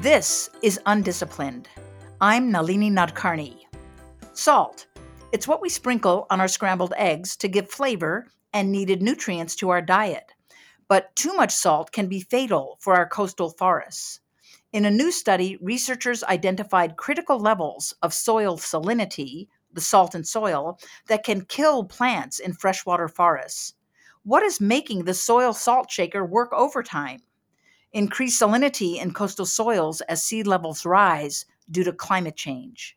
This is Undisciplined. I'm Nalini Nadkarni. Salt. It's what we sprinkle on our scrambled eggs to give flavor and needed nutrients to our diet. But too much salt can be fatal for our coastal forests. In a new study, researchers identified critical levels of soil salinity, the salt in soil, that can kill plants in freshwater forests. What is making the soil salt shaker work overtime? Increase salinity in coastal soils as sea levels rise due to climate change.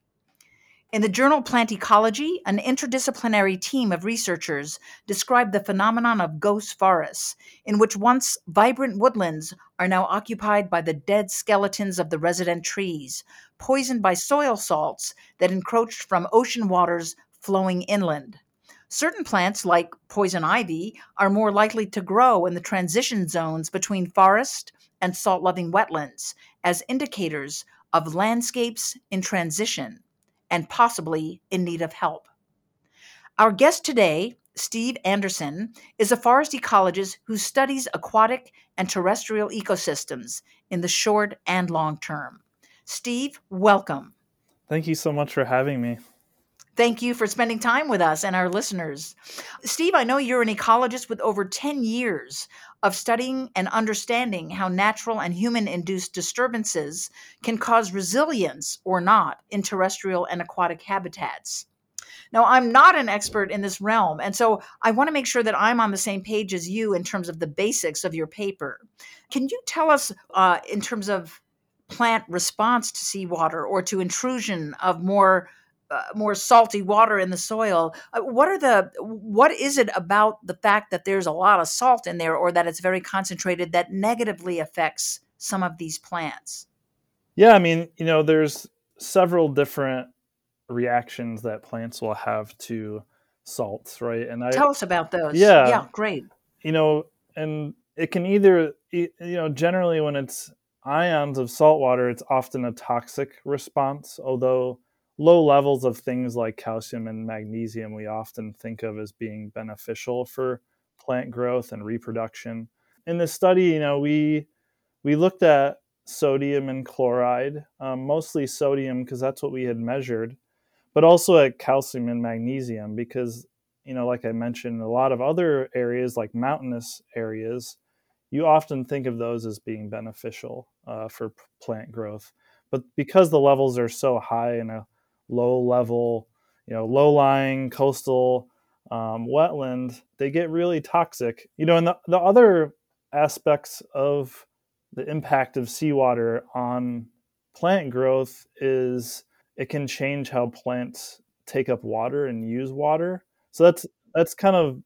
In the journal Plant Ecology, an interdisciplinary team of researchers described the phenomenon of ghost forests, in which once vibrant woodlands are now occupied by the dead skeletons of the resident trees, poisoned by soil salts that encroached from ocean waters flowing inland. Certain plants, like poison ivy, are more likely to grow in the transition zones between forest and salt loving wetlands as indicators of landscapes in transition and possibly in need of help. Our guest today, Steve Anderson, is a forest ecologist who studies aquatic and terrestrial ecosystems in the short and long term. Steve, welcome. Thank you so much for having me. Thank you for spending time with us and our listeners. Steve, I know you're an ecologist with over 10 years of studying and understanding how natural and human induced disturbances can cause resilience or not in terrestrial and aquatic habitats. Now, I'm not an expert in this realm, and so I want to make sure that I'm on the same page as you in terms of the basics of your paper. Can you tell us, uh, in terms of plant response to seawater or to intrusion of more uh, more salty water in the soil. Uh, what are the what is it about the fact that there's a lot of salt in there or that it's very concentrated that negatively affects some of these plants? Yeah, I mean, you know, there's several different reactions that plants will have to salts, right? And I tell us about those. Yeah, yeah, great. You know, and it can either, you know, generally when it's ions of salt water, it's often a toxic response, although low levels of things like calcium and magnesium we often think of as being beneficial for plant growth and reproduction. In this study, you know, we we looked at sodium and chloride, um, mostly sodium because that's what we had measured, but also at calcium and magnesium because, you know, like I mentioned, a lot of other areas like mountainous areas, you often think of those as being beneficial uh, for plant growth. But because the levels are so high in a low level, you know, low lying coastal um, wetland, they get really toxic. You know, and the, the other aspects of the impact of seawater on plant growth is it can change how plants take up water and use water. So that's that's kind of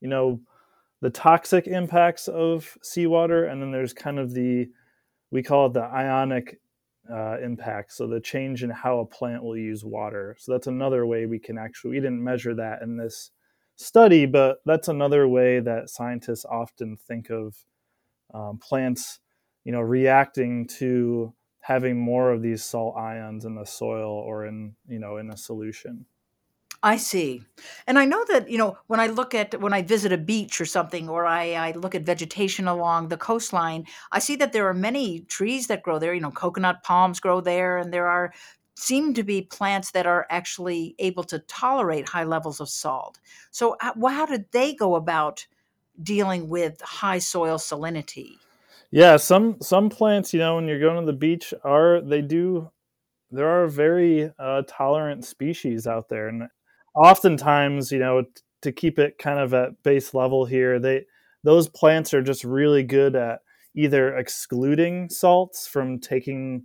you know the toxic impacts of seawater, and then there's kind of the we call it the ionic uh, impact. So the change in how a plant will use water. So that's another way we can actually, we didn't measure that in this study, but that's another way that scientists often think of um, plants, you know, reacting to having more of these salt ions in the soil or in, you know, in a solution. I see. And I know that, you know, when I look at when I visit a beach or something, or I, I look at vegetation along the coastline, I see that there are many trees that grow there. You know, coconut palms grow there, and there are seem to be plants that are actually able to tolerate high levels of salt. So, how, how did they go about dealing with high soil salinity? Yeah, some some plants, you know, when you're going to the beach, are they do there are very uh, tolerant species out there, and oftentimes, you know, t- to keep it kind of at base level here, they those plants are just really good at either excluding salts from taking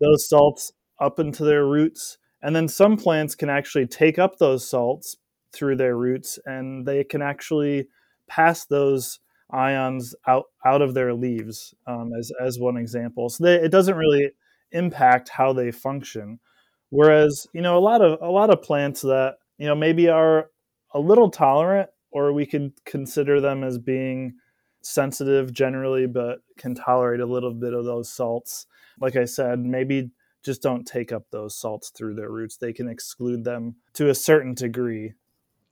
those salts up into their roots, and then some plants can actually take up those salts through their roots, and they can actually pass those ions out out of their leaves um, as as one example. So they, it doesn't really impact how they function. Whereas you know a lot of a lot of plants that you know, maybe are a little tolerant, or we could consider them as being sensitive generally, but can tolerate a little bit of those salts. Like I said, maybe just don't take up those salts through their roots. They can exclude them to a certain degree.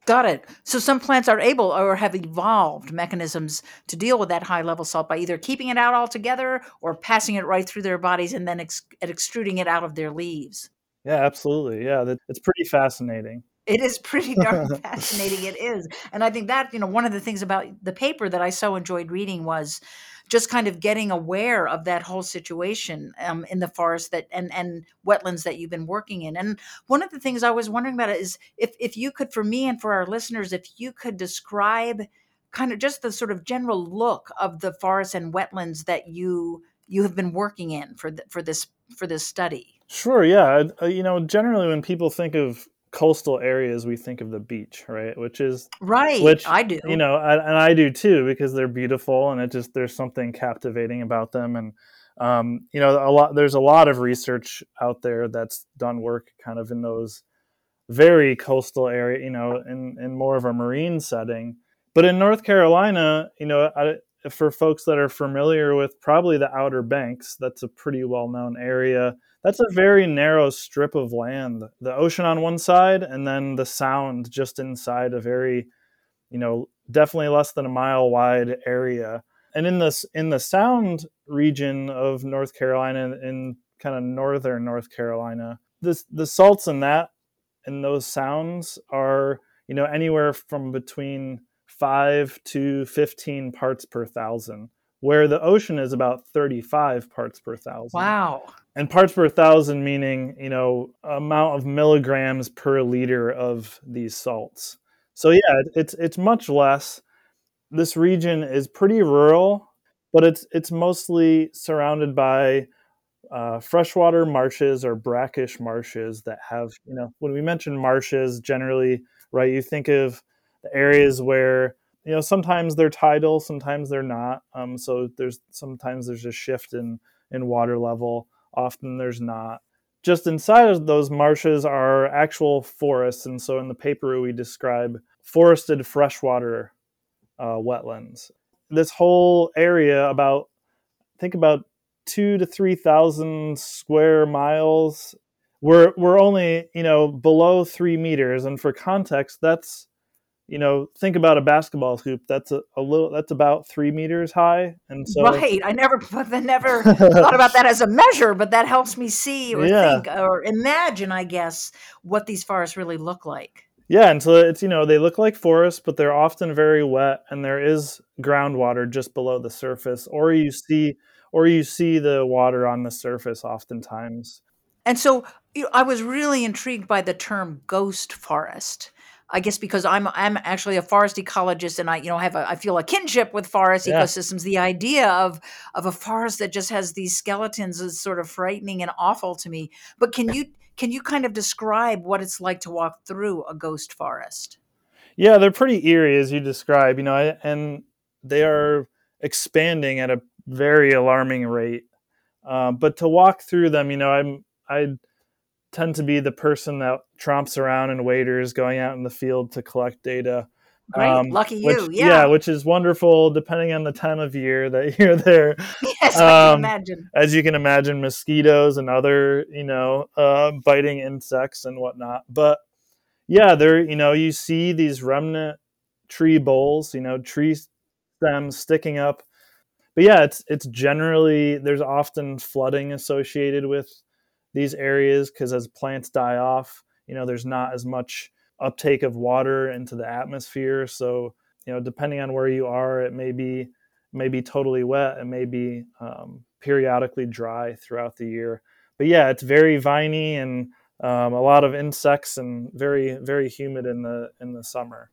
Got it. So some plants are able or have evolved mechanisms to deal with that high level salt by either keeping it out altogether or passing it right through their bodies and then ex- extruding it out of their leaves. Yeah, absolutely. Yeah, that, it's pretty fascinating. It is pretty darn fascinating. It is. And I think that, you know, one of the things about the paper that I so enjoyed reading was just kind of getting aware of that whole situation um, in the forest that and and wetlands that you've been working in. And one of the things I was wondering about is if if you could, for me and for our listeners, if you could describe kind of just the sort of general look of the forests and wetlands that you you have been working in for the, for this for this study. Sure. Yeah. Uh, you know, generally when people think of coastal areas, we think of the beach, right? Which is right. Which I do. You know, I, and I do too because they're beautiful and it just there's something captivating about them. And um, you know, a lot there's a lot of research out there that's done work kind of in those very coastal area. You know, in in more of a marine setting. But in North Carolina, you know, I, for folks that are familiar with probably the Outer Banks, that's a pretty well known area that's a very narrow strip of land. The ocean on one side, and then the sound just inside a very, you know, definitely less than a mile wide area. And in this in the sound region of North Carolina, in kind of northern North Carolina, this the salts in that and those sounds are you know anywhere from between five to fifteen parts per thousand where the ocean is about 35 parts per thousand. Wow. And parts per thousand meaning, you know, amount of milligrams per liter of these salts. So yeah, it's it's much less. This region is pretty rural, but it's it's mostly surrounded by uh, freshwater marshes or brackish marshes that have, you know, when we mention marshes, generally, right, you think of the areas where you know sometimes they're tidal sometimes they're not um, so there's sometimes there's a shift in in water level often there's not. Just inside of those marshes are actual forests and so in the paper we describe forested freshwater uh, wetlands. This whole area about think about two to three thousand square miles we're we're only you know below three meters and for context that's you know, think about a basketball hoop. That's a, a little. That's about three meters high, and so right. I never, but I never thought about that as a measure, but that helps me see or yeah. think or imagine, I guess, what these forests really look like. Yeah, and so it's you know they look like forests, but they're often very wet, and there is groundwater just below the surface, or you see, or you see the water on the surface oftentimes. And so you know, I was really intrigued by the term ghost forest I guess because I'm I'm actually a forest ecologist and I you know have a I feel a kinship with forest yeah. ecosystems. The idea of of a forest that just has these skeletons is sort of frightening and awful to me. But can you can you kind of describe what it's like to walk through a ghost forest? Yeah, they're pretty eerie as you describe, you know, and they are expanding at a very alarming rate. Uh, but to walk through them, you know, I'm I tend to be the person that tromps around in waders going out in the field to collect data. Great, um, lucky you. Which, yeah. yeah, which is wonderful depending on the time of year that you're there. Yes, um, I can imagine. As you can imagine, mosquitoes and other, you know, uh, biting insects and whatnot. But yeah, there, you know, you see these remnant tree boles, you know, tree stems sticking up. But yeah, it's it's generally there's often flooding associated with these areas because as plants die off, you know, there's not as much uptake of water into the atmosphere. So, you know, depending on where you are, it may be may be totally wet. It may be um, periodically dry throughout the year. But yeah, it's very viney and um, a lot of insects and very very humid in the in the summer.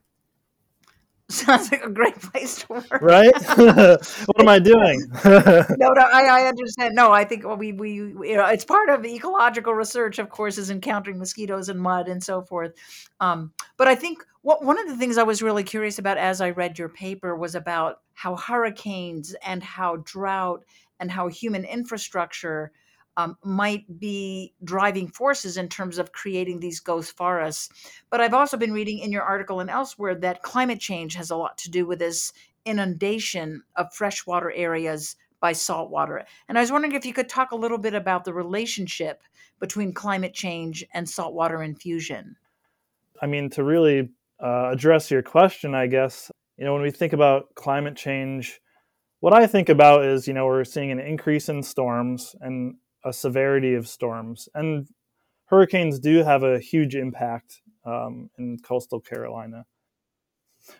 Sounds like a great place to work. Right? what am I doing? no, no, I, I understand. No, I think we, we, you know, it's part of ecological research, of course, is encountering mosquitoes and mud and so forth. Um, but I think what, one of the things I was really curious about as I read your paper was about how hurricanes and how drought and how human infrastructure um, might be driving forces in terms of creating these ghost forests. But I've also been reading in your article and elsewhere that climate change has a lot to do with this inundation of freshwater areas by saltwater. And I was wondering if you could talk a little bit about the relationship between climate change and saltwater infusion. I mean, to really uh, address your question, I guess, you know, when we think about climate change, what I think about is, you know, we're seeing an increase in storms and a severity of storms. And hurricanes do have a huge impact um, in coastal Carolina.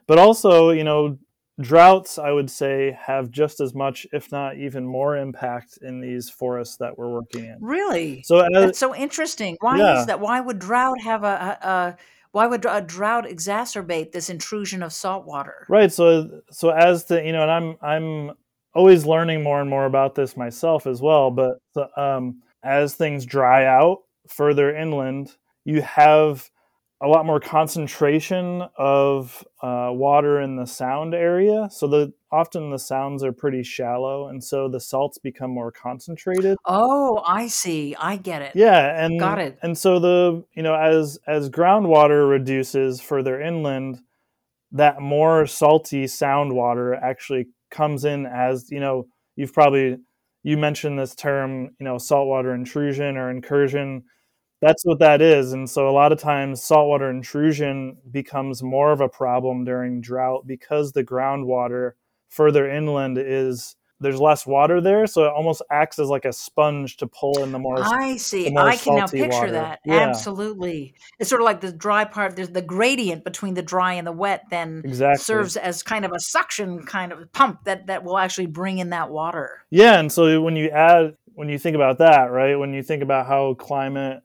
But also, you know, droughts, I would say, have just as much, if not even more, impact in these forests that we're working in. Really? So, as, That's so interesting. Why yeah, is that? Why would drought have a, a, a why would a drought exacerbate this intrusion of salt water? right. So, so as the, you know, and I'm, I'm always learning more and more about this myself as well. But um, as things dry out further inland, you have a lot more concentration of uh, water in the sound area. So the often the sounds are pretty shallow, and so the salts become more concentrated. Oh, I see. I get it. Yeah, and Got it. and so the you know as as groundwater reduces further inland, that more salty sound water actually comes in as you know you've probably you mentioned this term you know saltwater intrusion or incursion that's what that is. And so a lot of times saltwater intrusion becomes more of a problem during drought because the groundwater further inland is there's less water there, so it almost acts as like a sponge to pull in the more I see. more I can now picture water. that. Yeah, Absolutely. It's sort of like the dry part, there's the gradient between the dry and the wet then exactly. serves as kind of a suction kind of pump that that will actually bring in that water. Yeah, and so when you add when you think about that, right? When you think about how climate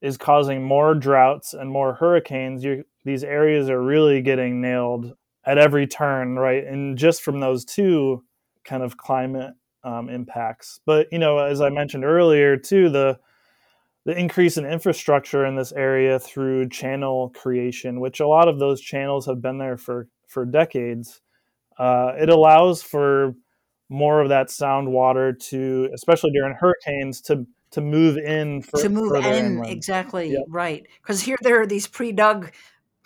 is causing more droughts and more hurricanes, these areas are really getting nailed at every turn, right? And just from those two kind of climate um, impacts. But you know, as I mentioned earlier, too, the the increase in infrastructure in this area through channel creation, which a lot of those channels have been there for for decades, uh, it allows for more of that sound water to, especially during hurricanes, to to move in To move in, inland. exactly, Yep. right. Because here there are these pre-dug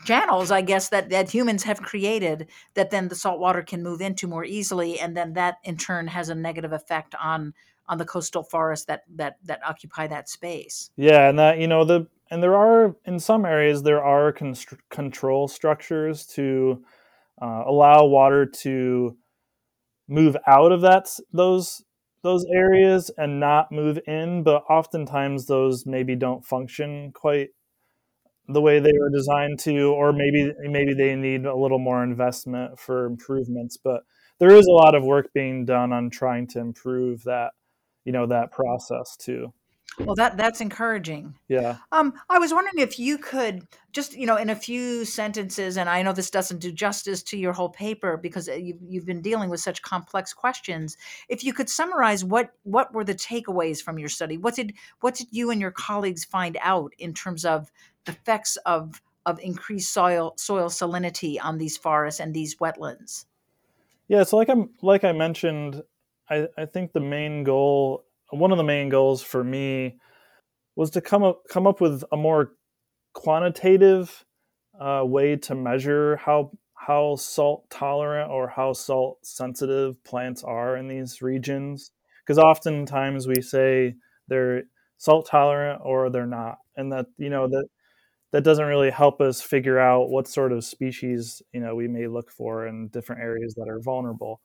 channels, I guess, that, that humans have created that then the salt water can move into more easily, and then that in turn has a negative effect on on the coastal forests that that that occupy that space. Yeah, and that you know the and there are in some areas there are constr- control structures to uh, allow water to move out of that those those areas and not move in, but oftentimes those maybe don't function quite the way they were designed to, or maybe maybe they need a little more investment for improvements. But there is a lot of work being done on trying to improve that you know that process too. Well, that that's encouraging. Yeah. Um, I was wondering if you could just, you know, in a few sentences, and I know this doesn't do justice to your whole paper because uh, you've, you've been dealing with such complex questions. If you could summarize what what were the takeaways from your study? What did what did you and your colleagues find out in terms of the effects of of increased soil soil salinity on these forests and these wetlands? Yeah, so like I'm like I mentioned, I, I think the main goal one of the main goals for me was to come up come up with a more quantitative uh, way to measure how how salt tolerant or how salt sensitive plants are in these regions. Because oftentimes we say they're salt tolerant or they're not and that you know that that doesn't really help us figure out what sort of species you know we may look for in different areas that are vulnerable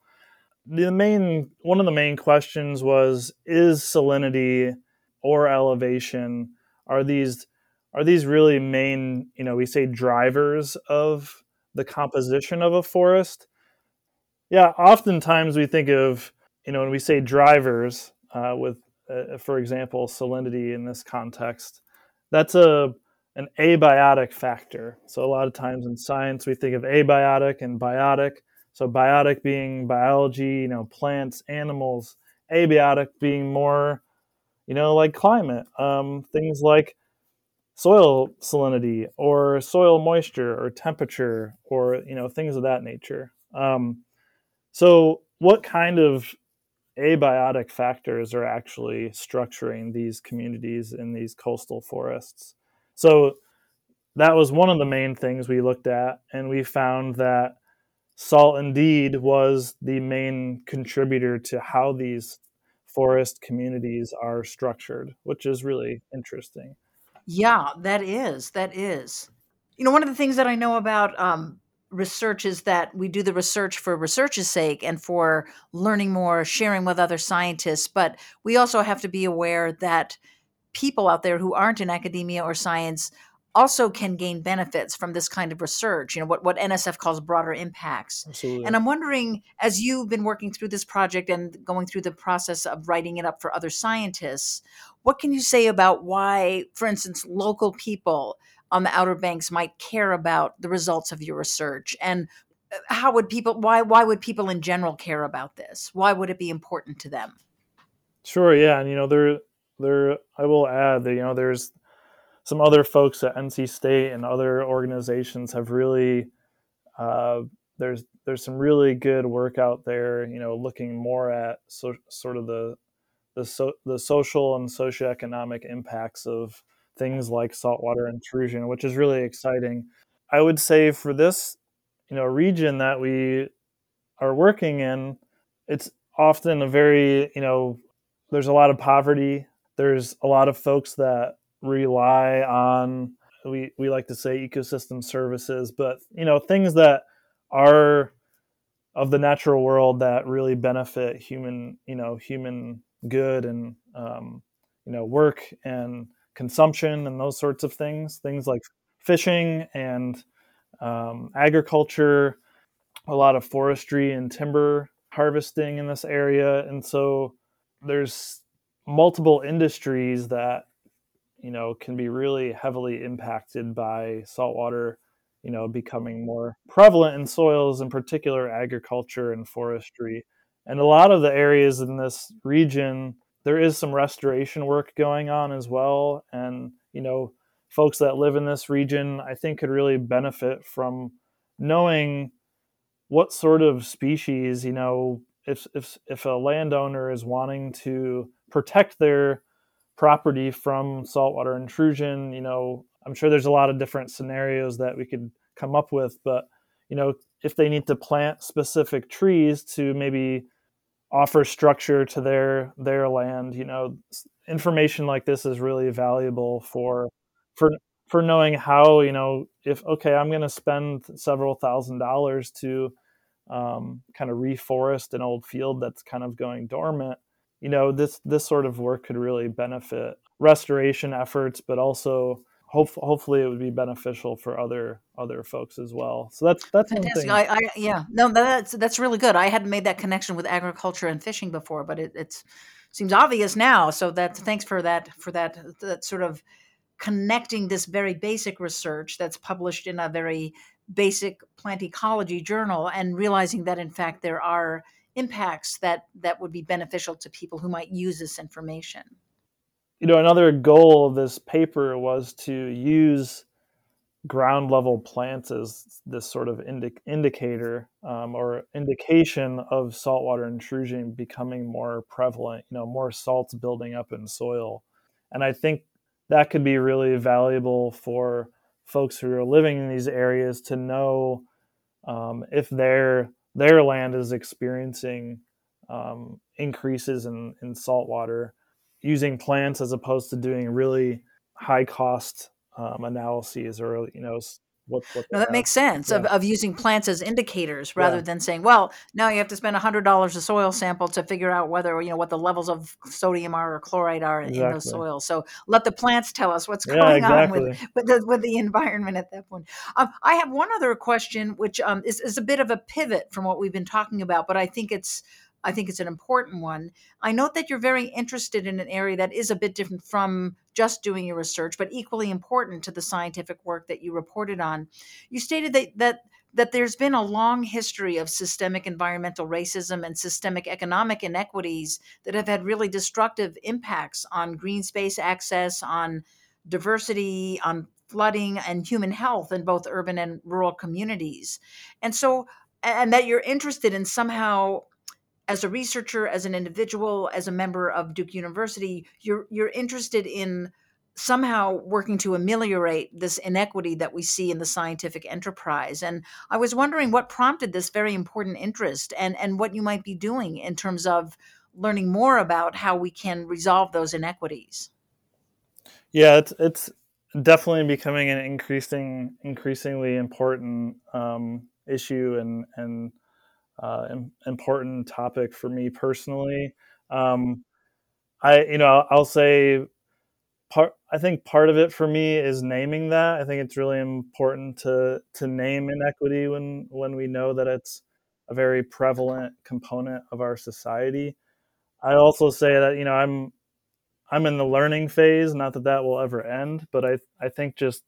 the main one of the main questions was is salinity or elevation are these are these really main you know we say drivers of the composition of a forest? Yeah oftentimes we think of you know when we say drivers uh, with uh, for example salinity in this context that's a an abiotic factor. So a lot of times in science we think of abiotic and biotic so biotic being biology, you know, plants, animals, abiotic being more, you know, like climate, um, things like soil salinity or soil moisture or temperature or you know things of that nature. Um, so what kind of abiotic factors are actually structuring these communities in these coastal forests? So that was one of the main things we looked at, and we found that salt indeed was the main contributor to how these forest communities are structured, which is really interesting. Yeah, that is that is. You know, one of the things that I know about um, research is that we do the research for research's sake and for learning more, sharing with other scientists. But we also have to be aware that people out there who aren't in academia or science also can gain benefits from this kind of research, you know, what, what NSF calls broader impacts. Absolutely. And I'm wondering, as you've been working through this project and going through the process of writing it up for other scientists, what can you say about why, for instance, local people on the Outer Banks might care about the results of your research? And uh, how would people why why would people in general care about this? Why would it be important to them? Sure, yeah. And you know, there there I will add that, you know, there's some other folks at NC State and other organizations have really uh, there's there's some really good work out there. You know, looking more at so, sort of the the so, the social and socioeconomic impacts of things like saltwater intrusion, which is really exciting. I would say for this, you know, region that we are working in, it's often a very, you know, there's a lot of poverty. There's a lot of folks that rely on we we like to say ecosystem services, but you know things that are of the natural world that really benefit human you know human good and um, you know work and consumption and those sorts of things. Things like fishing and um, agriculture, a lot of forestry and timber harvesting in this area, and so there's multiple industries that you know, can be really heavily impacted by saltwater, you know, becoming more prevalent in soils, in particular agriculture and forestry. And a lot of the areas in this region, there is some restoration work going on as well. And, you know, folks that live in this region, I think, could really benefit from knowing what sort of species, you know, if if if a landowner is wanting to protect their property from saltwater intrusion. You know, I'm sure there's a lot of different scenarios that we could come up with, but you know, if they need to plant specific trees to maybe offer structure to their their land, you know, information like this is really valuable for for for knowing how you know if okay i'm going to spend several thousand dollars to um, kind of reforest an old field that's kind of going dormant you know this this sort of work could really benefit restoration efforts but also hope, hopefully it would be beneficial for other other folks as well. So that's that's Fantastic. I, I, yeah. No that's that's really good. I hadn't made that connection with agriculture and fishing before but it it's seems obvious now. So that thanks for that for that that sort of connecting this very basic research that's published in a very basic plant ecology journal and realizing that in fact there are impacts that that would be beneficial to people who might use this information? You know another goal of this paper was to use ground level plants as this sort of indi- indicator um, or indication of saltwater intrusion becoming more prevalent you know more salts building up in soil. And i think that could be really valuable for folks who are living in these areas to know um, if they're their land is experiencing um, increases in, in salt water using plants as opposed to doing really high cost um, analyses or you know what, what no, that have. makes sense yeah. of, of using plants as indicators rather yeah. than saying, well, now you have to spend hundred dollars a soil sample to figure out whether you know what the levels of sodium are or chloride are exactly. in those soils. So let the plants tell us what's going exactly. on with with the, with the environment at that point. Um, I have one other question, which um, is, is a bit of a pivot from what we've been talking about, but I think it's I think it's an important one. I note that you're very interested in an area that is a bit different from just doing your research, but equally important to the scientific work that you reported on. You stated that that that there's been a long history of systemic environmental racism and systemic economic inequities that have had really destructive impacts on green space access, on diversity, on flooding, and human health in both urban and rural communities. And so, and that you're interested in somehow as a researcher, as an individual, as a member of Duke University, you're you're interested in somehow working to ameliorate this inequity that we see in the scientific enterprise. And I was wondering what prompted this very important interest and, and what you might be doing in terms of learning more about how we can resolve those inequities. Yeah, it's it's definitely becoming an increasing, increasingly important um, issue and and uh, important topic for me personally. Um, I, you know, I'll say part. I think part of it for me is naming that. I think it's really important to to name inequity when when we know that it's a very prevalent component of our society. I also say that you know I'm I'm in the learning phase. Not that that will ever end, but I I think just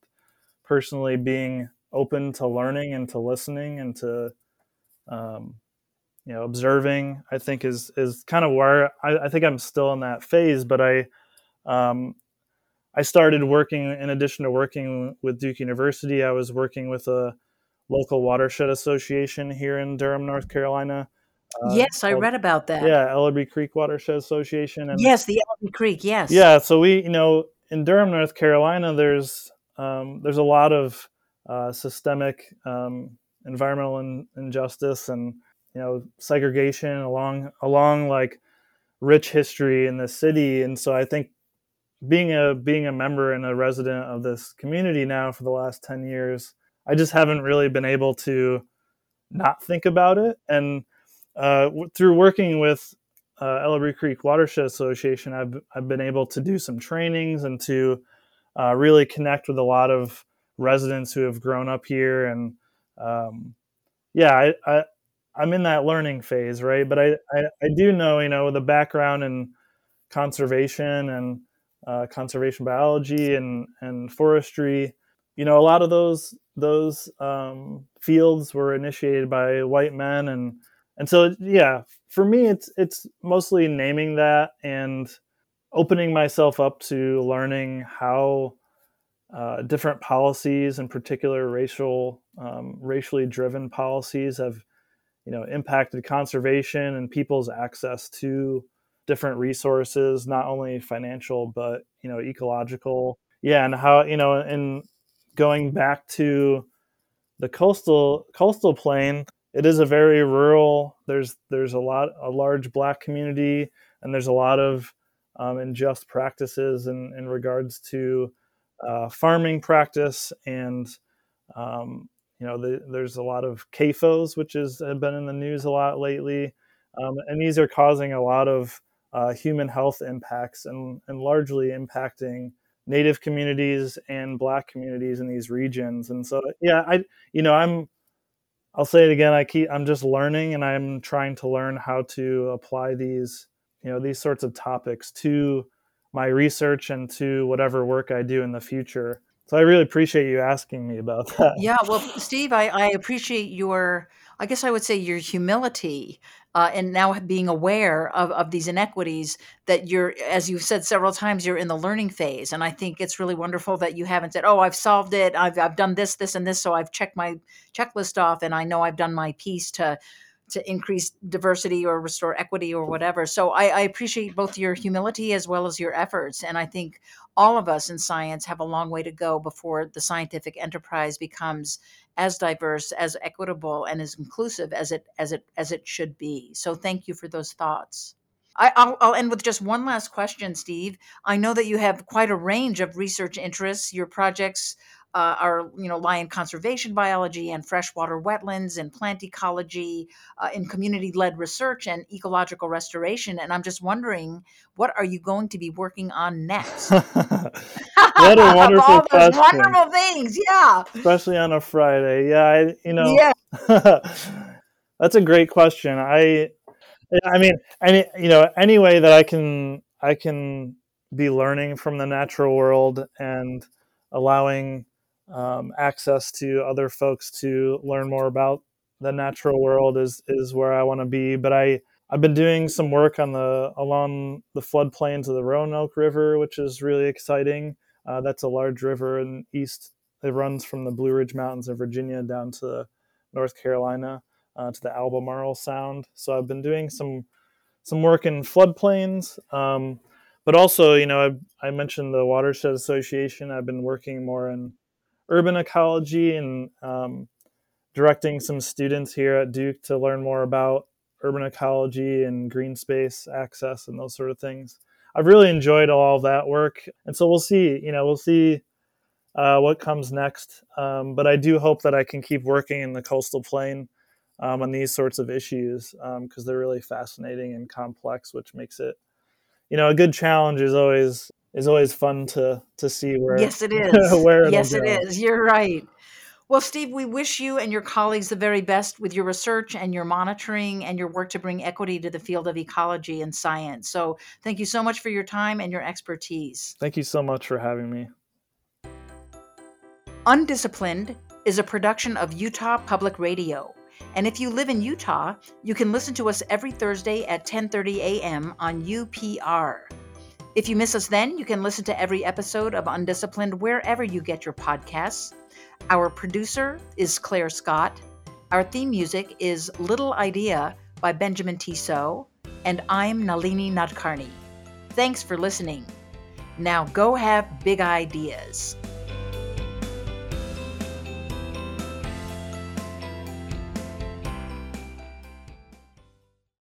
personally being open to learning and to listening and to um, you know observing i think is is kind of where I, I, think i'm still in that phase but i um, i started working in addition to working with duke university i was working with a local watershed association here in durham north carolina uh, yes i read about that. Yeah ellerbe creek watershed association and yes the ellerbe creek yes. Yeah so we you know in durham north carolina there's um, there's a lot of uh, systemic um, environmental in, injustice and you know segregation along along like rich history in the city and so i think being a being a member and a resident of this community now for the last 10 years i just haven't really been able to not think about it and uh, through working with uh, Ellerbe Creek Watershed Association, I've, I've been able to do some trainings and to uh, really connect with a lot of residents who have grown up here. And um, yeah, I, I, I'm in that learning phase, right? But I, I, I do know, you know, the background in conservation and uh, conservation biology and, and forestry, you know, a lot of those those um, fields were initiated by white men, and and so yeah, for me, it's it's mostly naming that and opening myself up to learning how uh, different policies, in particular racial um, racially driven policies, have you know impacted conservation and people's access to different resources not only financial but you know ecological. Yeah and how you know in going back to the coastal coastal plain it is a very rural there's there's a lot a large black community and there's a lot of um, unjust practices in, in regards to uh, farming practice and um, you know, the, there's a lot of CAFOs, which has been in the news a lot lately, um, and these are causing a lot of uh, human health impacts and, and largely impacting Native communities and Black communities in these regions. And so, yeah, I, you know, I'm, I'll say it again. I keep, I'm just learning, and I'm trying to learn how to apply these, you know, these sorts of topics to my research and to whatever work I do in the future. So I really appreciate you asking me about that. Yeah, well, Steve, I, I appreciate your, I guess I would say your humility uh, and now being aware of, of these inequities that you're, as you've said several times, you're in the learning phase. And I think it's really wonderful that you haven't said, oh, I've solved it. I've, I've done this, this, and this. So I've checked my checklist off and I know I've done my piece to to increase diversity or restore equity or whatever. So I, I, appreciate both your humility as well as your efforts. And I think all of us in science have a long way to go before the scientific enterprise becomes as diverse, as equitable, and as inclusive as it as it as it should be. So thank you for those thoughts. I, will end with just one last question, Steve. I know that you have quite a range of research interests. Your projects uh, are you know lie in conservation biology and freshwater wetlands and plant ecology uh, in community-led research and ecological restoration and i'm just wondering what are you going to be working on next what a wonderful all those question. wonderful things yeah especially on a friday yeah I, you know yeah. that's a great question i i mean any you know any way that i can i can be learning from the natural world and allowing um, access to other folks to learn more about the natural world is is where I want to be. But I I've been doing some work on the along the floodplains of the Roanoke River, which is really exciting. Uh, that's a large river in east. It runs from the Blue Ridge Mountains of Virginia down to North Carolina uh, to the Albemarle Sound. So I've been doing some some work in floodplains. Um, but also, you know, I, I mentioned the Watershed Association. I've been working more in urban ecology and um, directing some students here at Duke to learn more about urban ecology and green space access and those sort of things. I've really enjoyed all that work, and so we'll see. You know, we'll see uh, what comes next. Um, but I do hope that I can keep working in the coastal plain um, on these sorts of issues because um, they're really fascinating and complex, which makes it, you know, a good challenge is always is always fun to to see where. Yes, it is. where yes, go. it is. You're right. Well, Steve, we wish you and your colleagues the very best with your research and your monitoring and your work to bring equity to the field of ecology and science. So, thank you so much for your time and your expertise. Thank you so much for having me. Undisciplined is a production of Utah Public Radio. And if you live in Utah, you can listen to us every Thursday at 10:30 a.m. on UPR. If you miss us then, you can listen to every episode of Undisciplined wherever you get your podcasts. Our producer is Claire Scott. Our theme music is Little Idea by Benjamin Tissot. And I'm Nalini Nadkarni. Thanks for listening. Now go have big ideas.